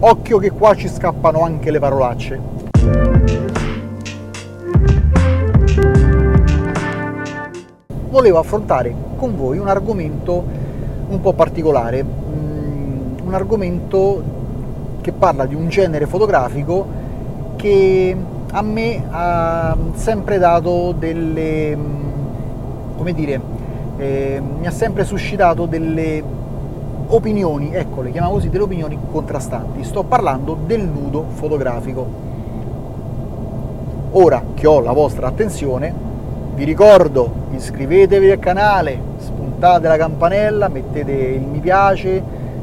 occhio che qua ci scappano anche le parolacce. Volevo affrontare con voi un argomento un po' particolare, mm, un argomento che parla di un genere fotografico che a me ha sempre dato delle, mm, come dire, eh, mi ha sempre suscitato delle opinioni, ecco, le chiamiamo così, delle opinioni contrastanti. Sto parlando del nudo fotografico. Ora che ho la vostra attenzione, vi ricordo, iscrivetevi al canale, spuntate la campanella, mettete il mi piace,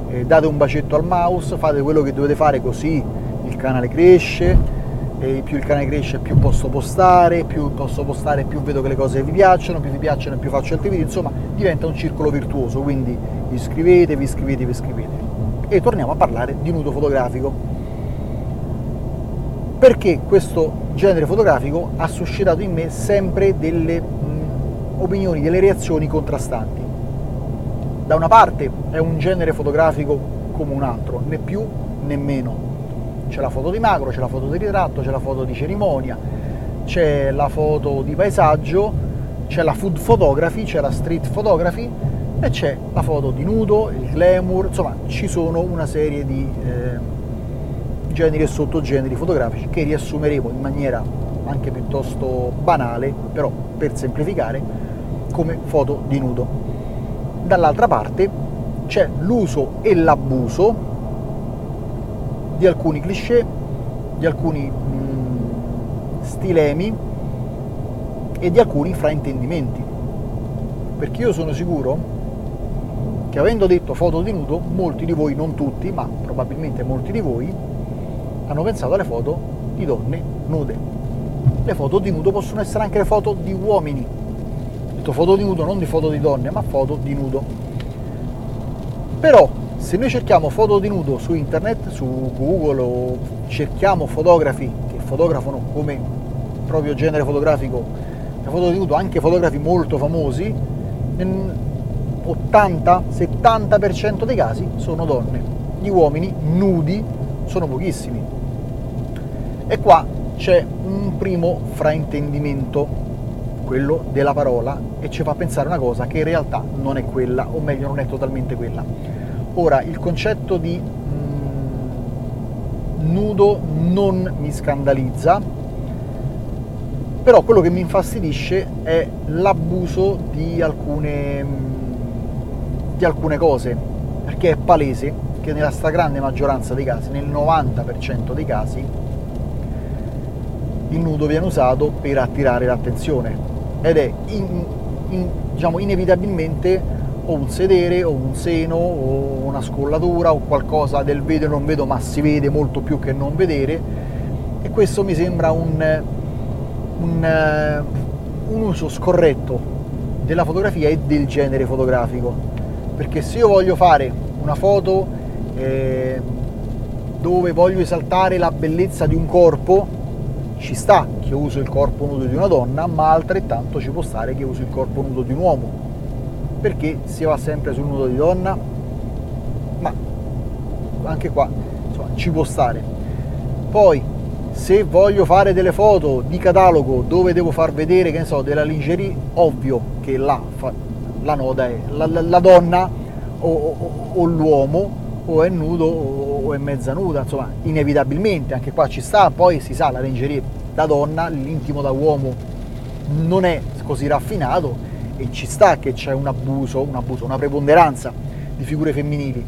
eh, date un bacetto al mouse, fate quello che dovete fare così il canale cresce e più il canale cresce più posso postare, più posso postare più vedo che le cose vi piacciono, più vi piacciono più faccio altri video, insomma diventa un circolo virtuoso, quindi iscrivetevi, iscrivetevi, iscrivetevi. E torniamo a parlare di nudo fotografico. Perché questo genere fotografico ha suscitato in me sempre delle mh, opinioni, delle reazioni contrastanti. Da una parte è un genere fotografico come un altro, né più né meno c'è la foto di macro, c'è la foto di ritratto, c'è la foto di cerimonia, c'è la foto di paesaggio, c'è la food photography, c'è la street photography e c'è la foto di nudo, il glamour, insomma ci sono una serie di eh, generi e sottogeneri fotografici che riassumeremo in maniera anche piuttosto banale, però per semplificare, come foto di nudo. Dall'altra parte c'è l'uso e l'abuso di alcuni cliché, di alcuni mh, stilemi e di alcuni fraintendimenti. Perché io sono sicuro che avendo detto foto di nudo, molti di voi, non tutti, ma probabilmente molti di voi, hanno pensato alle foto di donne nude. Le foto di nudo possono essere anche le foto di uomini. Ho detto foto di nudo, non di foto di donne, ma foto di nudo. Però se noi cerchiamo foto di nudo su internet, su Google o cerchiamo fotografi che fotografano come proprio genere fotografico le foto di nudo, anche fotografi molto famosi, 80-70% dei casi sono donne. Gli uomini nudi sono pochissimi. E qua c'è un primo fraintendimento, quello della parola, e ci fa pensare una cosa che in realtà non è quella, o meglio non è totalmente quella Ora, il concetto di mm, nudo non mi scandalizza, però quello che mi infastidisce è l'abuso di alcune, mm, di alcune cose, perché è palese che nella stragrande maggioranza dei casi, nel 90% dei casi, il nudo viene usato per attirare l'attenzione ed è in, in, diciamo, inevitabilmente o un sedere o un seno o una scollatura o qualcosa del vedo e non vedo ma si vede molto più che non vedere. E questo mi sembra un, un, un uso scorretto della fotografia e del genere fotografico perché se io voglio fare una foto eh, dove voglio esaltare la bellezza di un corpo ci sta che uso il corpo nudo di una donna ma altrettanto ci può stare che uso il corpo nudo di un uomo perché si va sempre sul nudo di donna? Ma anche qua insomma, ci può stare. Poi se voglio fare delle foto di catalogo dove devo far vedere che ne so della lingerie, ovvio che la, la noda è la, la, la donna o, o, o, l'uomo o è nudo o è mezza nuda, insomma inevitabilmente anche qua ci sta, poi si sa la lingerie da donna, l'intimo da uomo non è così raffinato e ci sta che c'è un abuso, un abuso, una preponderanza di figure femminili.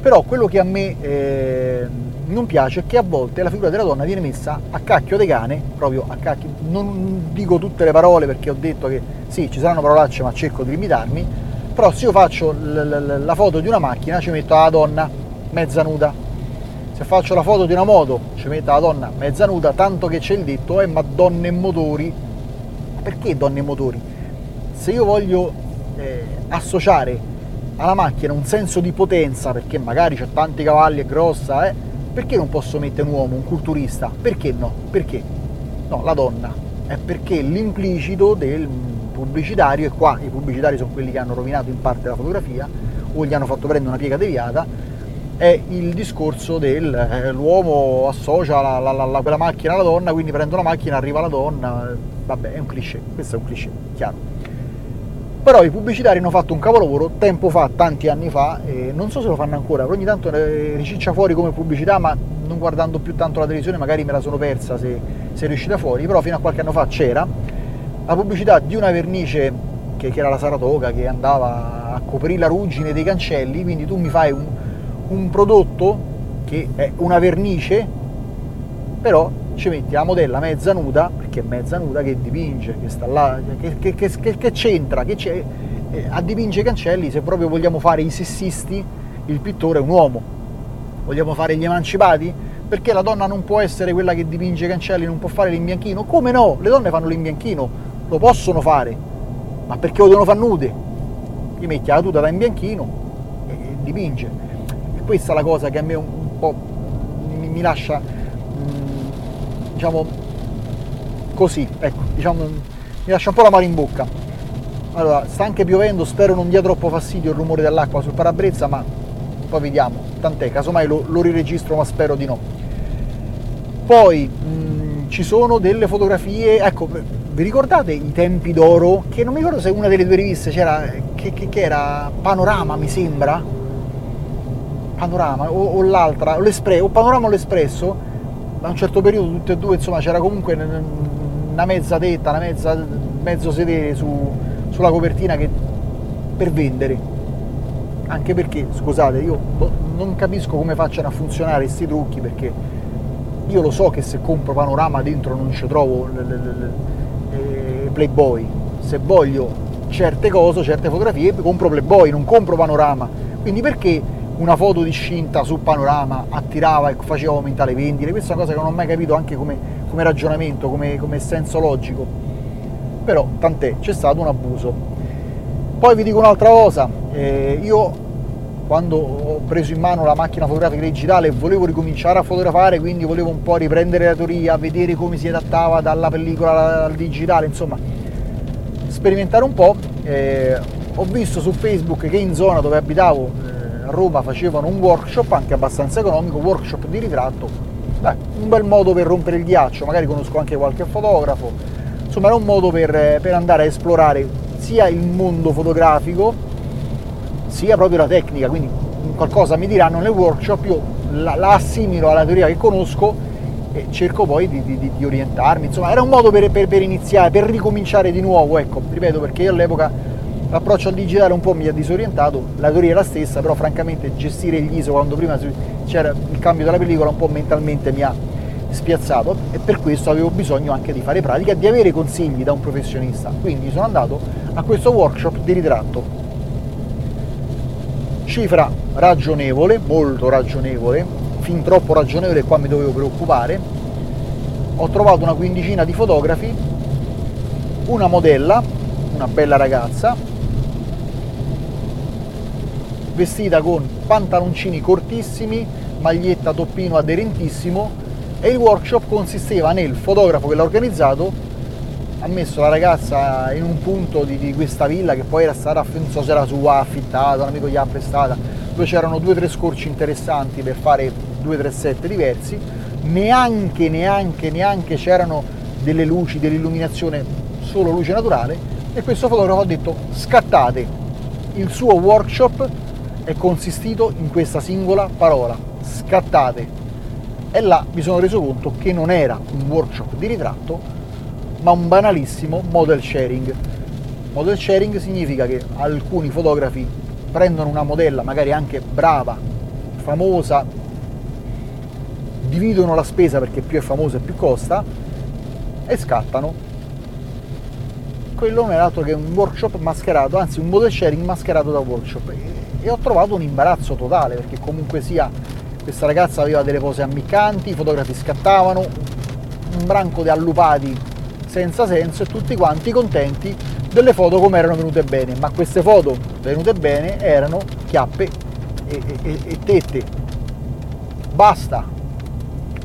Però quello che a me eh, non piace è che a volte la figura della donna viene messa a cacchio dei cane, proprio a cacchio, non dico tutte le parole perché ho detto che sì, ci saranno parolacce ma cerco di limitarmi, però se io faccio l- l- la foto di una macchina ci metto la donna mezza nuda, se faccio la foto di una moto ci metto la donna mezza nuda, tanto che c'è il detto, eh ma donne e motori, perché donne e motori? se io voglio eh, associare alla macchina un senso di potenza, perché magari c'è tanti cavalli, è grossa, eh, perché non posso mettere un uomo, un culturista? Perché no? Perché? No, la donna. È perché l'implicito del pubblicitario, e qua i pubblicitari sono quelli che hanno rovinato in parte la fotografia, o gli hanno fatto prendere una piega deviata, è il discorso dell'uomo eh, associa la, la, la, quella macchina alla donna, quindi prende una macchina, arriva la donna, vabbè è un cliché, questo è un cliché, chiaro. Però i pubblicitari hanno fatto un capolavoro tempo fa, tanti anni fa, e non so se lo fanno ancora, ogni tanto riciccia fuori come pubblicità, ma non guardando più tanto la televisione magari me la sono persa se, se è riuscita fuori, però fino a qualche anno fa c'era la pubblicità di una vernice che, che era la Saratoga che andava a coprire la ruggine dei cancelli, quindi tu mi fai un, un prodotto che è una vernice, però ci metti la modella mezza nuda, perché è mezza nuda che dipinge, che sta là, che, che, che c'entra, che c'è, eh, a dipingere i cancelli, se proprio vogliamo fare i sessisti, il pittore è un uomo. Vogliamo fare gli emancipati? Perché la donna non può essere quella che dipinge i cancelli, non può fare l'imbianchino? Come no? Le donne fanno l'imbianchino, lo possono fare, ma perché lo devono fare nude? Gli metti la tuta da imbianchino e dipinge. E questa è la cosa che a me un, po' mi, mi lascia diciamo così, ecco, diciamo, mi lascia un po' la mano in bocca. Allora, sta anche piovendo, spero non dia troppo fastidio il rumore dell'acqua sul parabrezza, ma poi vediamo, tant'è, casomai lo, lo riregistro, ma spero di no. Poi mh, ci sono delle fotografie, ecco, vi ricordate i tempi d'oro? Che non mi ricordo se una delle due riviste c'era, che, che, che era Panorama, mi sembra, Panorama o, o l'altra, o o Panorama o l'Espresso, da un certo periodo tutte e due insomma c'era comunque una mezza tetta, una mezza, mezzo sedere su, sulla copertina che, per vendere. Anche perché scusate io non capisco come facciano a funzionare questi trucchi perché io lo so che se compro panorama dentro non ci trovo le, le, le, eh, Playboy. Se voglio certe cose, certe fotografie compro Playboy, non compro panorama. Quindi perché una foto discinta su panorama attirava e faceva aumentare le vendite. Questa è una cosa che non ho mai capito anche come, come ragionamento, come, come, senso logico. Però tant'è, c'è stato un abuso. Poi vi dico un'altra cosa, eh, io quando ho preso in mano la macchina fotografica digitale volevo ricominciare a fotografare, quindi volevo un po' riprendere la teoria, vedere come si adattava dalla pellicola al digitale, insomma, sperimentare un po'. Eh, ho visto su Facebook che in zona dove abitavo a Roma facevano un workshop anche abbastanza economico, workshop di ritratto, Beh, un bel modo per rompere il ghiaccio, magari conosco anche qualche fotografo, insomma era un modo per, per andare a esplorare sia il mondo fotografico sia proprio la tecnica, quindi qualcosa mi diranno nel workshop, io la, la assimilo alla teoria che conosco e cerco poi di, di, di orientarmi, insomma era un modo per, per, per, iniziare, per ricominciare di nuovo, ecco, ripeto perché io all'epoca l'approccio al digitale un po' mi ha disorientato, la teoria è la stessa, però francamente gestire gli ISO quando prima c'era il cambio della pellicola un po' mentalmente mi ha spiazzato e per questo avevo bisogno anche di fare pratica e di avere consigli da un professionista. Quindi sono andato a questo workshop di ritratto. Cifra ragionevole, molto ragionevole, fin troppo ragionevole qua mi dovevo preoccupare. Ho trovato una quindicina di fotografi, una modella, una bella ragazza, vestita con pantaloncini cortissimi, maglietta toppino aderentissimo e il workshop consisteva nel fotografo che l'ha organizzato ha messo la ragazza in un punto di, di questa villa che poi era stata, non so se era sua affittata, un amico gli ha prestata, dove c'erano due o tre scorci interessanti per fare due o tre set diversi, neanche, neanche, neanche c'erano delle luci, dell'illuminazione, solo luce naturale. E questo fotografo ha detto scattate il suo workshop è consistito in questa singola parola, scattate. E là mi sono reso conto che non era un workshop di ritratto, ma un banalissimo model sharing. Model sharing significa che alcuni fotografi prendono una modella, magari anche brava, famosa, dividono la spesa perché più è famosa e più costa e scattano. Quello non è altro che un workshop mascherato, anzi un model sharing mascherato da workshop e ho trovato un imbarazzo totale perché comunque sia questa ragazza aveva delle pose ammiccanti, i fotografi scattavano, un branco di allupati senza senso e tutti quanti contenti delle foto come erano venute bene, ma queste foto venute bene erano chiappe e, e, e tette. Basta.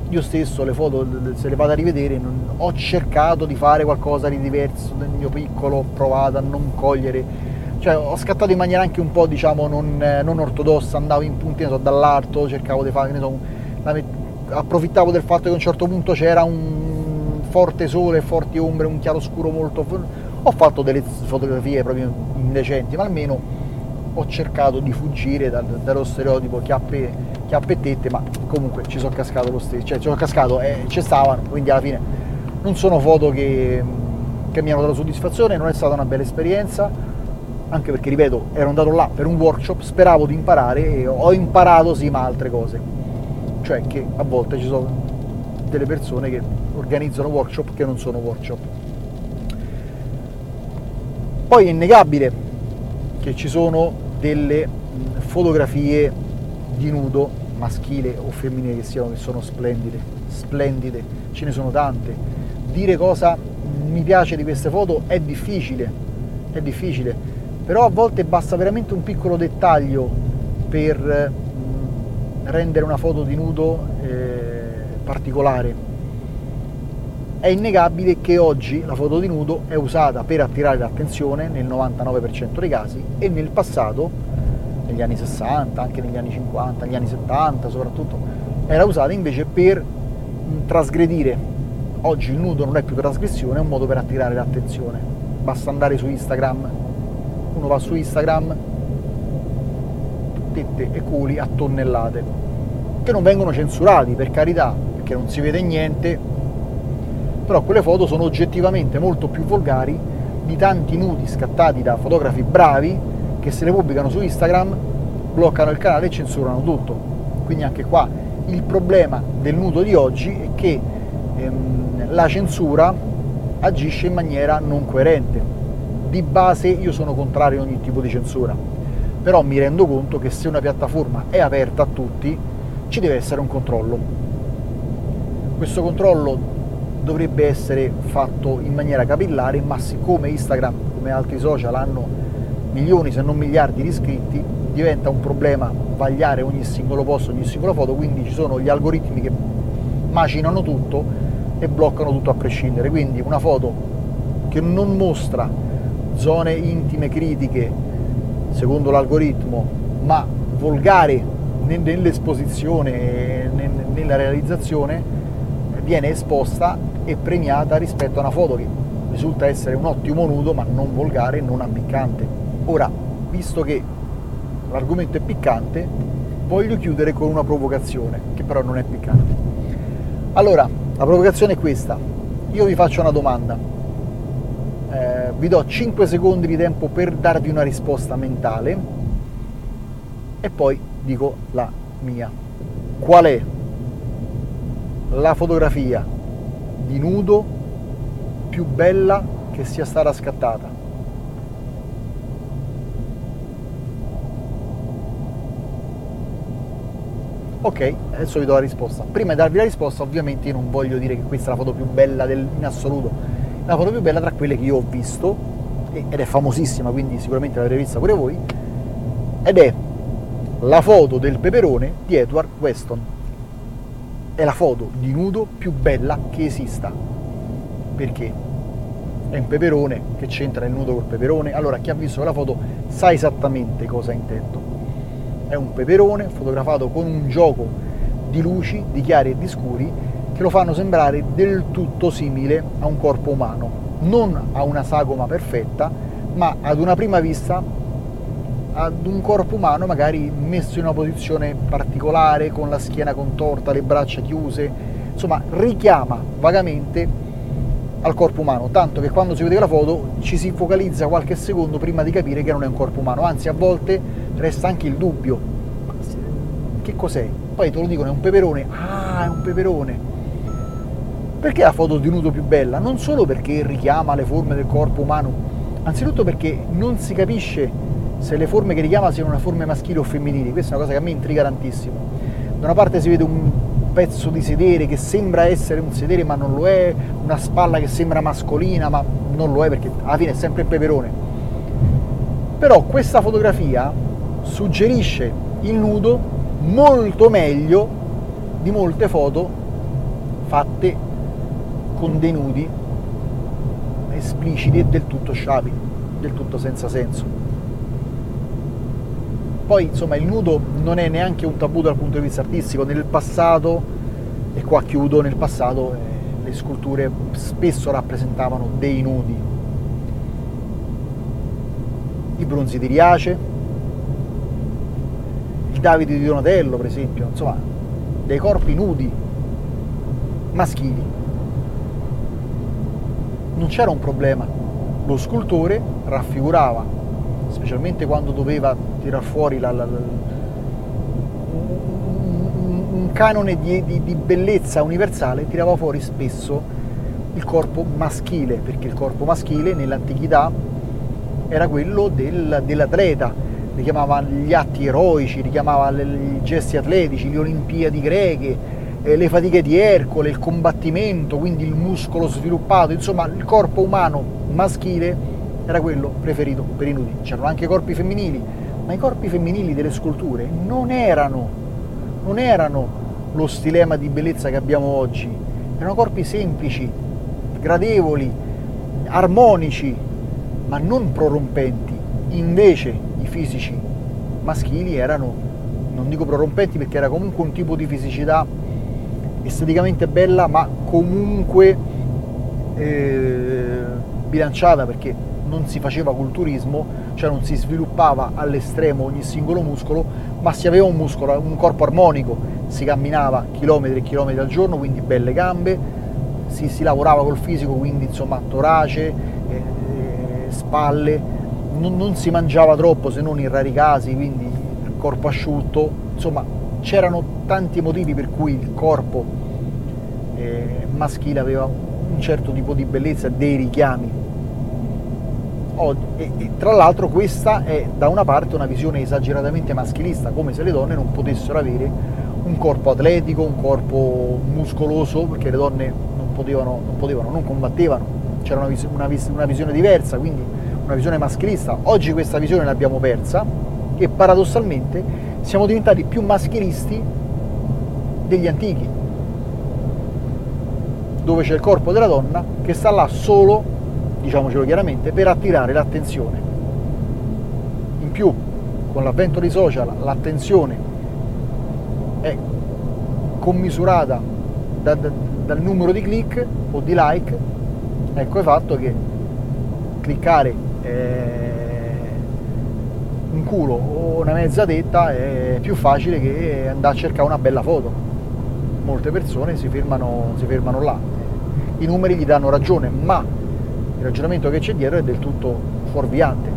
Io stesso le foto, se le vado a rivedere, non, ho cercato di fare qualcosa di diverso nel mio piccolo, ho provato a non cogliere cioè ho scattato in maniera anche un po' diciamo non, non ortodossa, andavo in punti so, dall'alto, cercavo di fare, so, approfittavo del fatto che a un certo punto c'era un forte sole, forti ombre, un chiaroscuro molto... Ho fatto delle fotografie proprio indecenti, ma almeno ho cercato di fuggire dal, dallo stereotipo chiappe, chiappe tette, ma comunque ci sono cascato lo stesso, cioè ci sono cascato e eh, ci stavano, quindi alla fine non sono foto che, che mi hanno dato soddisfazione, non è stata una bella esperienza, anche perché ripeto, ero andato là per un workshop, speravo di imparare e ho imparato sì ma altre cose, cioè che a volte ci sono delle persone che organizzano workshop che non sono workshop. Poi è innegabile che ci sono delle fotografie di nudo maschile o femminile che siano che sono splendide, splendide, ce ne sono tante. Dire cosa mi piace di queste foto è difficile, è difficile però a volte basta veramente un piccolo dettaglio per mm, rendere una foto di nudo eh, particolare. È innegabile che oggi la foto di nudo è usata per attirare l'attenzione nel 99% dei casi e nel passato, negli anni 60, anche negli anni 50, negli anni 70 soprattutto, era usata invece per mm, trasgredire. Oggi il nudo non è più trasgressione, è un modo per attirare l'attenzione. Basta andare su Instagram uno va su Instagram, tette e culi a tonnellate, che non vengono censurati per carità, perché non si vede niente, però quelle foto sono oggettivamente molto più volgari di tanti nudi scattati da fotografi bravi che se le pubblicano su Instagram bloccano il canale e censurano tutto. Quindi anche qua il problema del nudo di oggi è che ehm, la censura agisce in maniera non coerente di base io sono contrario a ogni tipo di censura, però mi rendo conto che se una piattaforma è aperta a tutti ci deve essere un controllo. Questo controllo dovrebbe essere fatto in maniera capillare, ma siccome Instagram, come altri social, hanno milioni se non miliardi di iscritti, diventa un problema vagliare ogni singolo post, ogni singola foto, quindi ci sono gli algoritmi che macinano tutto e bloccano tutto a prescindere. Quindi una foto che non mostra zone intime critiche secondo l'algoritmo, ma volgare nell'esposizione e nella realizzazione viene esposta e premiata rispetto a una foto che risulta essere un ottimo nudo ma non volgare e non ammiccante. Ora, visto che l'argomento è piccante, voglio chiudere con una provocazione, che però non è piccante. Allora, la provocazione è questa. Io vi faccio una domanda vi do 5 secondi di tempo per darvi una risposta mentale e poi dico la mia. Qual è la fotografia di nudo più bella che sia stata scattata? Ok, adesso vi do la risposta. Prima di darvi la risposta, ovviamente io non voglio dire che questa è la foto più bella del, in assoluto, la foto più bella tra quelle che io ho visto, ed è famosissima, quindi sicuramente l'avrete vista pure voi, ed è la foto del peperone di Edward Weston. È la foto di nudo più bella che esista. Perché? È un peperone che c'entra il nudo col peperone. Allora, chi ha visto quella foto sa esattamente cosa intendo. È un peperone fotografato con un gioco di luci, di chiari e di scuri che lo fanno sembrare del tutto simile a un corpo umano, non a una sagoma perfetta, ma ad una prima vista ad un corpo umano magari messo in una posizione particolare, con la schiena contorta, le braccia chiuse, insomma richiama vagamente al corpo umano, tanto che quando si vede la foto ci si focalizza qualche secondo prima di capire che non è un corpo umano, anzi a volte resta anche il dubbio, che cos'è? Poi te lo dicono, è un peperone, ah è un peperone, perché la foto di nudo più bella? Non solo perché richiama le forme del corpo umano, anzitutto perché non si capisce se le forme che richiama siano una forme maschili o femminili, questa è una cosa che a me intriga tantissimo. Da una parte si vede un pezzo di sedere che sembra essere un sedere ma non lo è, una spalla che sembra mascolina ma non lo è perché alla fine è sempre il peperone. Però questa fotografia suggerisce il nudo molto meglio di molte foto fatte con dei nudi espliciti e del tutto sciapi, del tutto senza senso. poi insomma il nudo non è neanche un tabù dal punto di vista artistico, nel passato, e qua chiudo, nel passato eh, le sculture spesso rappresentavano dei nudi. I bronzi di Riace, il Davide di Donatello per esempio, insomma dei corpi nudi, maschili. Non c'era un problema, lo scultore raffigurava, specialmente quando doveva tirar fuori la, la, la, un, canone di, di, di bellezza universale, tirava fuori spesso il corpo maschile, perché il corpo maschile nell'antichità era quello del, dell'atleta, richiamava gli atti eroici, richiamava i gesti atletici, le Olimpiadi greche, eh, le fatiche di Ercole, il combattimento, quindi il muscolo sviluppato, insomma il corpo umano maschile era quello preferito per i nudi. C'erano anche corpi femminili, ma i corpi femminili delle sculture non erano, non erano lo stilema di bellezza che abbiamo oggi, erano corpi semplici, gradevoli, armonici, ma non prorompenti. Invece i fisici maschili erano, non dico prorompenti perché era comunque un tipo di fisicità esteticamente bella, ma comunque eh, bilanciata perché non si faceva culturismo, cioè non si sviluppava all'estremo ogni singolo muscolo, ma si aveva un muscolo, un corpo armonico, si camminava chilometri e chilometri al giorno, quindi belle gambe, si, si lavorava col fisico, quindi insomma torace, eh, spalle, non, non si mangiava troppo se non in rari casi, quindi corpo asciutto, insomma c'erano tanti motivi per cui il corpo eh, maschile aveva un certo tipo di bellezza, dei richiami. E, e, tra l'altro questa è da una parte una visione esageratamente maschilista, come se le donne non potessero avere un corpo atletico, un corpo muscoloso, perché le donne non potevano, non, potevano, non combattevano, c'era una, vis- una, vis- una visione diversa, quindi una visione maschilista. Oggi questa visione l'abbiamo persa e paradossalmente siamo diventati più maschilisti degli antichi, dove c'è il corpo della donna che sta là solo, diciamocelo chiaramente, per attirare l'attenzione. In più, con l'avvento dei social, l'attenzione è commisurata da, da, dal numero di click o di like, ecco il fatto che cliccare eh, un culo o una mezza tetta è più facile che andare a cercare una bella foto. Molte persone si fermano, si fermano là. I numeri gli danno ragione, ma il ragionamento che c'è dietro è del tutto fuorviante.